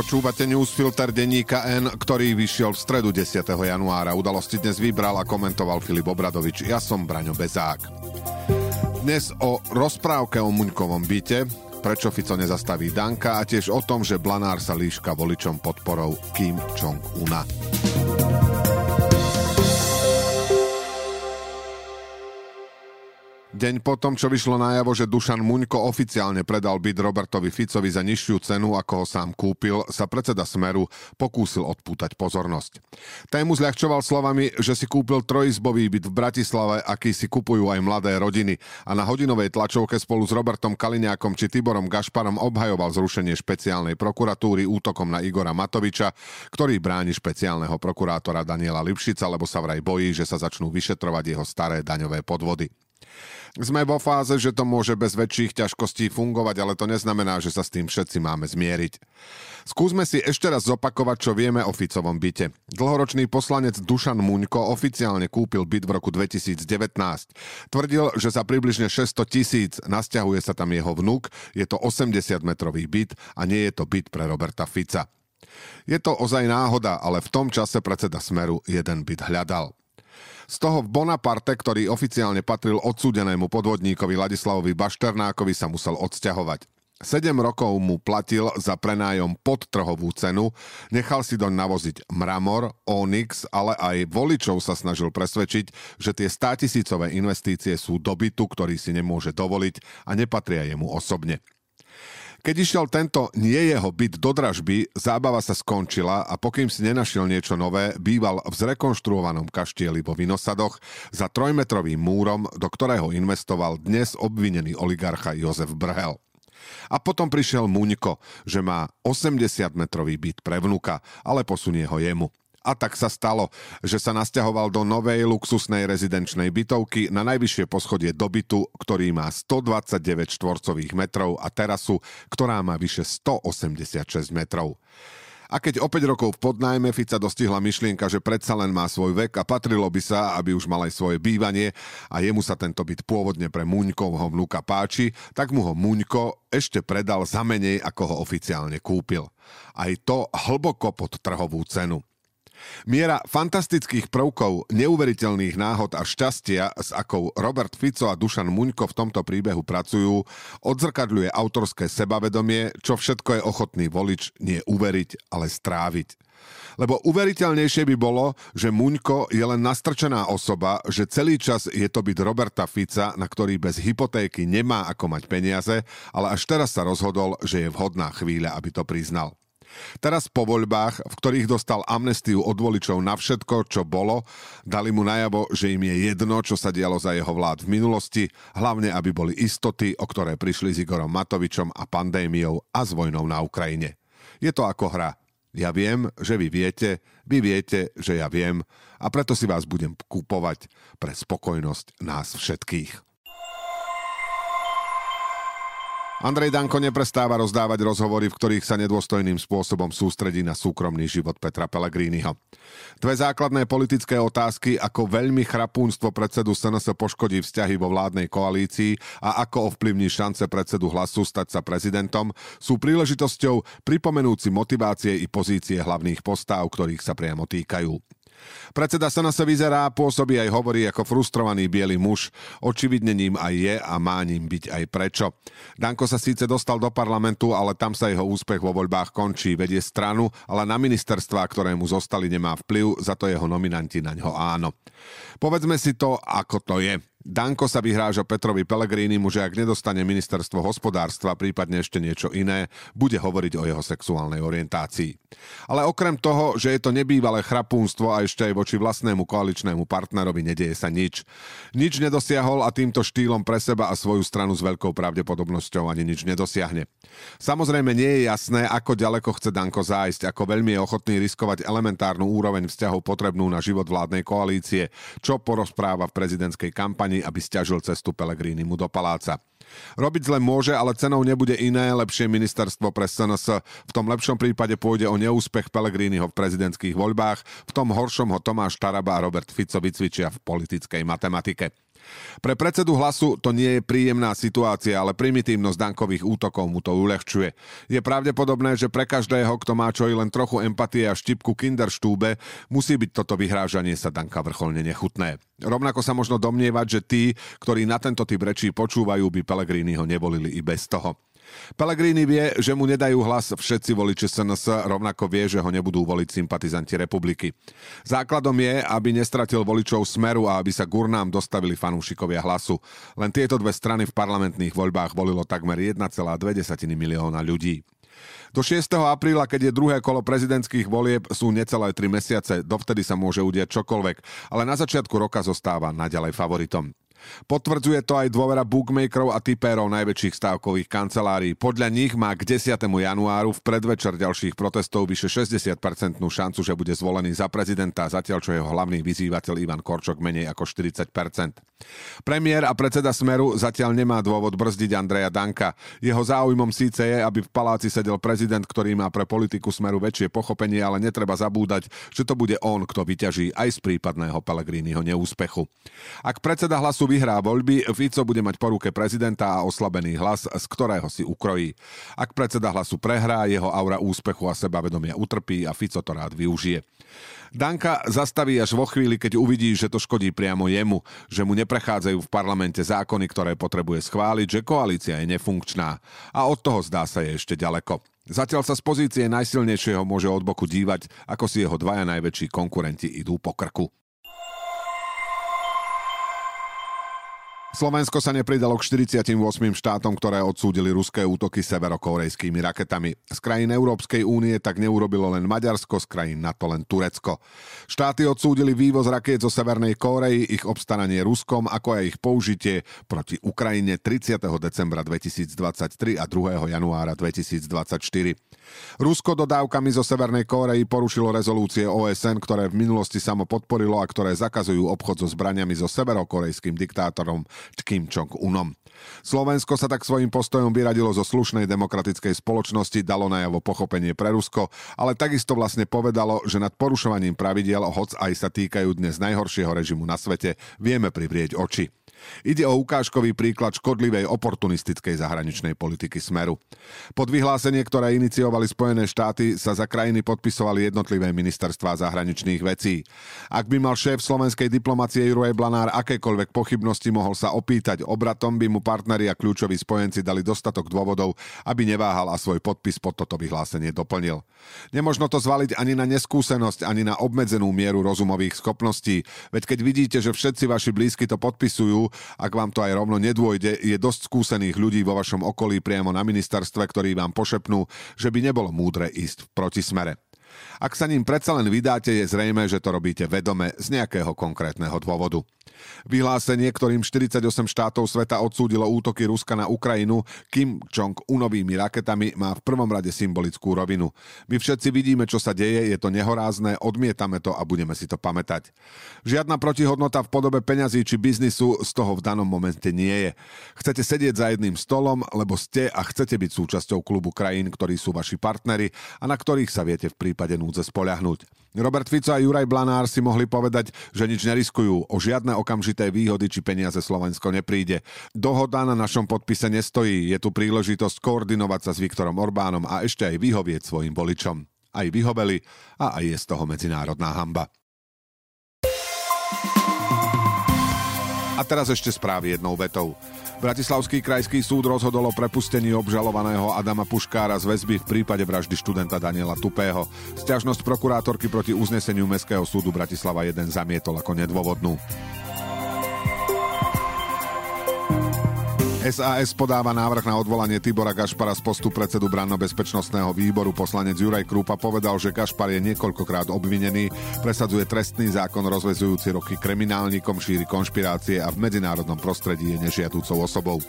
Počúvate newsfilter denníka N, ktorý vyšiel v stredu 10. januára. Udalosti dnes vybral a komentoval Filip Obradovič. Ja som Braňo Bezák. Dnes o rozprávke o Muňkovom byte, prečo Fico nezastaví Danka a tiež o tom, že Blanár sa líška voličom podporou Kim Jong-una. Deň potom, čo vyšlo najavo, že Dušan Muňko oficiálne predal byt Robertovi Ficovi za nižšiu cenu, ako ho sám kúpil, sa predseda Smeru pokúsil odpútať pozornosť. Tému zľahčoval slovami, že si kúpil trojizbový byt v Bratislave, aký si kupujú aj mladé rodiny a na hodinovej tlačovke spolu s Robertom Kaliňákom či Tiborom Gašparom obhajoval zrušenie špeciálnej prokuratúry útokom na Igora Matoviča, ktorý bráni špeciálneho prokurátora Daniela Lipšica, lebo sa vraj bojí, že sa začnú vyšetrovať jeho staré daňové podvody. Sme vo fáze, že to môže bez väčších ťažkostí fungovať, ale to neznamená, že sa s tým všetci máme zmieriť. Skúsme si ešte raz zopakovať, čo vieme o Ficovom byte. Dlhoročný poslanec Dušan Muňko oficiálne kúpil byt v roku 2019. Tvrdil, že za približne 600 tisíc nasťahuje sa tam jeho vnúk, je to 80-metrový byt a nie je to byt pre Roberta Fica. Je to ozaj náhoda, ale v tom čase predseda Smeru jeden byt hľadal. Z toho Bonaparte, ktorý oficiálne patril odsúdenému podvodníkovi Ladislavovi Bašternákovi, sa musel odsťahovať. 7 rokov mu platil za prenájom pod trhovú cenu, nechal si doň navoziť mramor, onyx, ale aj voličov sa snažil presvedčiť, že tie státisícové investície sú dobytu, ktorý si nemôže dovoliť a nepatria jemu osobne. Keď išiel tento nie jeho byt do dražby, zábava sa skončila a pokým si nenašiel niečo nové, býval v zrekonštruovanom kaštieli vo Vinosadoch za trojmetrovým múrom, do ktorého investoval dnes obvinený oligarcha Jozef Brhel. A potom prišiel Muňko, že má 80-metrový byt pre vnuka, ale posunie ho jemu. A tak sa stalo, že sa nasťahoval do novej luxusnej rezidenčnej bytovky na najvyššie poschodie dobytu, ktorý má 129 štvorcových metrov a terasu, ktorá má vyše 186 metrov. A keď o 5 rokov v podnájme Fica dostihla myšlienka, že predsa len má svoj vek a patrilo by sa, aby už mal aj svoje bývanie a jemu sa tento byt pôvodne pre Muňkovho vnúka páči, tak mu ho Muňko ešte predal za menej, ako ho oficiálne kúpil. Aj to hlboko pod trhovú cenu. Miera fantastických prvkov, neuveriteľných náhod a šťastia, s akou Robert Fico a Dušan Muňko v tomto príbehu pracujú, odzrkadľuje autorské sebavedomie, čo všetko je ochotný volič nie uveriť, ale stráviť. Lebo uveriteľnejšie by bolo, že Muňko je len nastrčená osoba, že celý čas je to byť Roberta Fica, na ktorý bez hypotéky nemá ako mať peniaze, ale až teraz sa rozhodol, že je vhodná chvíľa, aby to priznal. Teraz po voľbách, v ktorých dostal amnestiu od voličov na všetko, čo bolo, dali mu najavo, že im je jedno, čo sa dialo za jeho vlád v minulosti, hlavne aby boli istoty, o ktoré prišli s Igorom Matovičom a pandémiou a s vojnou na Ukrajine. Je to ako hra. Ja viem, že vy viete, vy viete, že ja viem a preto si vás budem kúpovať pre spokojnosť nás všetkých. Andrej Danko neprestáva rozdávať rozhovory, v ktorých sa nedôstojným spôsobom sústredí na súkromný život Petra Pellegriniho. Dve základné politické otázky, ako veľmi chrapúnstvo predsedu SNS poškodí vzťahy vo vládnej koalícii a ako ovplyvní šance predsedu hlasu stať sa prezidentom, sú príležitosťou pripomenúci motivácie i pozície hlavných postáv, ktorých sa priamo týkajú. Predseda sa vyzerá, pôsobí aj hovorí ako frustrovaný biely muž. Očividne ním aj je a má ním byť aj prečo. Danko sa síce dostal do parlamentu, ale tam sa jeho úspech vo voľbách končí. Vedie stranu, ale na ministerstva, ktoré mu zostali, nemá vplyv, za to jeho nominanti na ňo áno. Povedzme si to, ako to je. Danko sa vyhráža Petrovi Pelegrínimu, že ak nedostane ministerstvo hospodárstva, prípadne ešte niečo iné, bude hovoriť o jeho sexuálnej orientácii. Ale okrem toho, že je to nebývalé chrapúnstvo a ešte aj voči vlastnému koaličnému partnerovi nedieje sa nič. Nič nedosiahol a týmto štýlom pre seba a svoju stranu s veľkou pravdepodobnosťou ani nič nedosiahne. Samozrejme nie je jasné, ako ďaleko chce Danko zájsť, ako veľmi je ochotný riskovať elementárnu úroveň vzťahov potrebnú na život vládnej koalície, čo porozpráva v prezidentskej kampani aby stiažil cestu mu do paláca. Robiť zle môže, ale cenou nebude iné, lepšie ministerstvo pre SNS. V tom lepšom prípade pôjde o neúspech Pellegriniho v prezidentských voľbách, v tom horšom ho Tomáš Taraba a Robert Fico vycvičia v politickej matematike. Pre predsedu hlasu to nie je príjemná situácia, ale primitívnosť dankových útokov mu to uľahčuje. Je pravdepodobné, že pre každého, kto má čo i len trochu empatie a štipku kinderštúbe, musí byť toto vyhrážanie sa Danka vrcholne nechutné. Rovnako sa možno domnievať, že tí, ktorí na tento typ rečí počúvajú, by Pellegriniho nevolili i bez toho. Pellegrini vie, že mu nedajú hlas všetci voliči SNS, rovnako vie, že ho nebudú voliť sympatizanti republiky. Základom je, aby nestratil voličov smeru a aby sa gurnám dostavili fanúšikovia hlasu. Len tieto dve strany v parlamentných voľbách volilo takmer 1,2 milióna ľudí. Do 6. apríla, keď je druhé kolo prezidentských volieb, sú necelé 3 mesiace, dovtedy sa môže udieť čokoľvek, ale na začiatku roka zostáva naďalej favoritom. Potvrdzuje to aj dôvera bookmakerov a typérov najväčších stávkových kancelárií. Podľa nich má k 10. januáru v predvečer ďalších protestov vyše 60% šancu, že bude zvolený za prezidenta, zatiaľ čo jeho hlavný vyzývateľ Ivan Korčok menej ako 40%. Premiér a predseda Smeru zatiaľ nemá dôvod brzdiť Andreja Danka. Jeho záujmom síce je, aby v paláci sedel prezident, ktorý má pre politiku Smeru väčšie pochopenie, ale netreba zabúdať, že to bude on, kto vyťaží aj z prípadného Pelegriniho neúspechu. Ak predseda hlasu vyhrá voľby, Fico bude mať po ruke prezidenta a oslabený hlas, z ktorého si ukrojí. Ak predseda hlasu prehrá, jeho aura úspechu a sebavedomia utrpí a Fico to rád využije. Danka zastaví až vo chvíli, keď uvidí, že to škodí priamo jemu, že mu neprechádzajú v parlamente zákony, ktoré potrebuje schváliť, že koalícia je nefunkčná. A od toho zdá sa je ešte ďaleko. Zatiaľ sa z pozície najsilnejšieho môže od boku dívať, ako si jeho dvaja najväčší konkurenti idú po krku. Slovensko sa nepridalo k 48 štátom, ktoré odsúdili ruské útoky severokorejskými raketami. Z krajín Európskej únie tak neurobilo len Maďarsko, z krajín NATO len Turecko. Štáty odsúdili vývoz rakiet zo Severnej Kórei, ich obstaranie Ruskom, ako aj ich použitie proti Ukrajine 30. decembra 2023 a 2. januára 2024. Rusko dodávkami zo Severnej Kórei porušilo rezolúcie OSN, ktoré v minulosti samo podporilo a ktoré zakazujú obchod so zbraniami so severokorejským diktátorom Kim Jong-unom. Slovensko sa tak svojim postojom vyradilo zo slušnej demokratickej spoločnosti, dalo najavo pochopenie pre Rusko, ale takisto vlastne povedalo, že nad porušovaním pravidiel, hoc aj sa týkajú dnes najhoršieho režimu na svete, vieme privrieť oči. Ide o ukážkový príklad škodlivej oportunistickej zahraničnej politiky Smeru. Pod vyhlásenie, ktoré iniciovali Spojené štáty, sa za krajiny podpisovali jednotlivé ministerstvá zahraničných vecí. Ak by mal šéf slovenskej diplomacie Juraj Blanár akékoľvek pochybnosti, mohol sa opýtať, obratom by mu partneri a kľúčoví spojenci dali dostatok dôvodov, aby neváhal a svoj podpis pod toto vyhlásenie doplnil. Nemožno to zvaliť ani na neskúsenosť, ani na obmedzenú mieru rozumových schopností, veď keď vidíte, že všetci vaši blízky to podpisujú, ak vám to aj rovno nedôjde, je dosť skúsených ľudí vo vašom okolí priamo na ministerstve, ktorí vám pošepnú, že by nebolo múdre ísť v protismere. Ak sa ním predsa len vydáte, je zrejme, že to robíte vedome z nejakého konkrétneho dôvodu. Vyhlásenie, ktorým 48 štátov sveta odsúdilo útoky Ruska na Ukrajinu Kim Jong-unovými raketami, má v prvom rade symbolickú rovinu. My všetci vidíme, čo sa deje, je to nehorázne, odmietame to a budeme si to pamätať. Žiadna protihodnota v podobe peňazí či biznisu z toho v danom momente nie je. Chcete sedieť za jedným stolom, lebo ste a chcete byť súčasťou klubu krajín, ktorí sú vaši partnery a na ktorých sa viete v prípade núdze spoľahnúť. Robert Fico a Juraj Blanár si mohli povedať, že nič neriskujú, o žiadne okamžité výhody či peniaze Slovensko nepríde. Dohoda na našom podpise nestojí, je tu príležitosť koordinovať sa s Viktorom Orbánom a ešte aj vyhovieť svojim voličom. Aj vyhoveli a aj je z toho medzinárodná hamba. A teraz ešte správy jednou vetou. Bratislavský krajský súd rozhodol o prepustení obžalovaného Adama Puškára z väzby v prípade vraždy študenta Daniela Tupého. Sťažnosť prokurátorky proti uzneseniu Mestského súdu Bratislava 1 zamietol ako nedôvodnú. SAS podáva návrh na odvolanie Tibora Gašpara z postu predsedu branno-bezpečnostného výboru. Poslanec Juraj Krúpa povedal, že Gašpar je niekoľkokrát obvinený, presadzuje trestný zákon rozvezujúci roky kriminálnikom, šíri konšpirácie a v medzinárodnom prostredí je nežiadúcou osobou.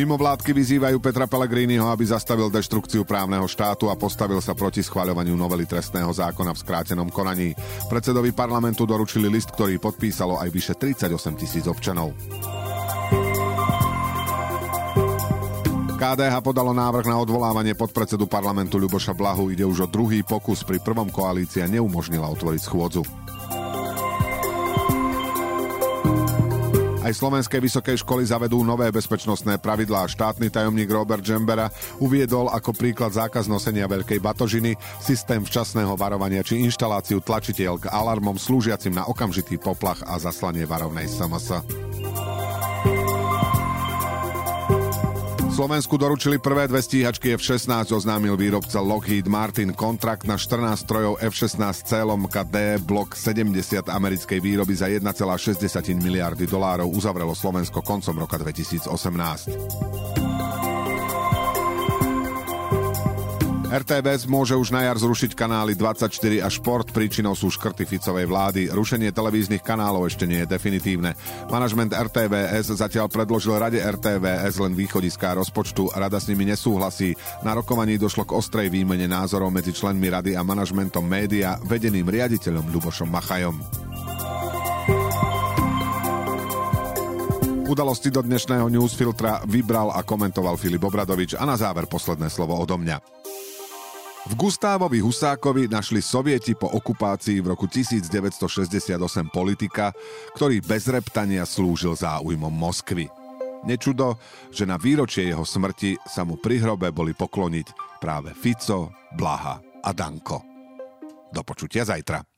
Mimo vládky vyzývajú Petra Pellegriniho, aby zastavil deštrukciu právneho štátu a postavil sa proti schváľovaniu novely trestného zákona v skrátenom konaní. Predsedovi parlamentu doručili list, ktorý podpísalo aj vyše 38 tisíc občanov. KDH podalo návrh na odvolávanie podpredsedu parlamentu Ľuboša Blahu. Ide už o druhý pokus. Pri prvom koalícia neumožnila otvoriť schôdzu. Aj slovenské vysokej školy zavedú nové bezpečnostné pravidlá. Štátny tajomník Robert Džembera uviedol ako príklad zákaz nosenia veľkej batožiny, systém včasného varovania či inštaláciu tlačiteľ k alarmom slúžiacim na okamžitý poplach a zaslanie varovnej SMS. Slovensku doručili prvé dve stíhačky F-16, oznámil výrobca Lockheed Martin. Kontrakt na 14 strojov F-16 celom KD Block 70 americkej výroby za 1,6 miliardy dolárov uzavrelo Slovensko koncom roka 2018. RTVS môže už na jar zrušiť kanály 24 a Šport, príčinou sú škrty Ficovej vlády. Rušenie televíznych kanálov ešte nie je definitívne. Manažment RTVS zatiaľ predložil Rade RTVS len východiská rozpočtu, rada s nimi nesúhlasí. Na rokovaní došlo k ostrej výmene názorov medzi členmi rady a manažmentom média, vedeným riaditeľom Ľubošom Machajom. Udalosti do dnešného newsfiltra vybral a komentoval Filip Obradovič a na záver posledné slovo odo mňa. V Gustávovi Husákovi našli sovieti po okupácii v roku 1968 politika, ktorý bez reptania slúžil záujmom Moskvy. Nečudo, že na výročie jeho smrti sa mu pri hrobe boli pokloniť práve Fico, Blaha a Danko. Do počutia zajtra.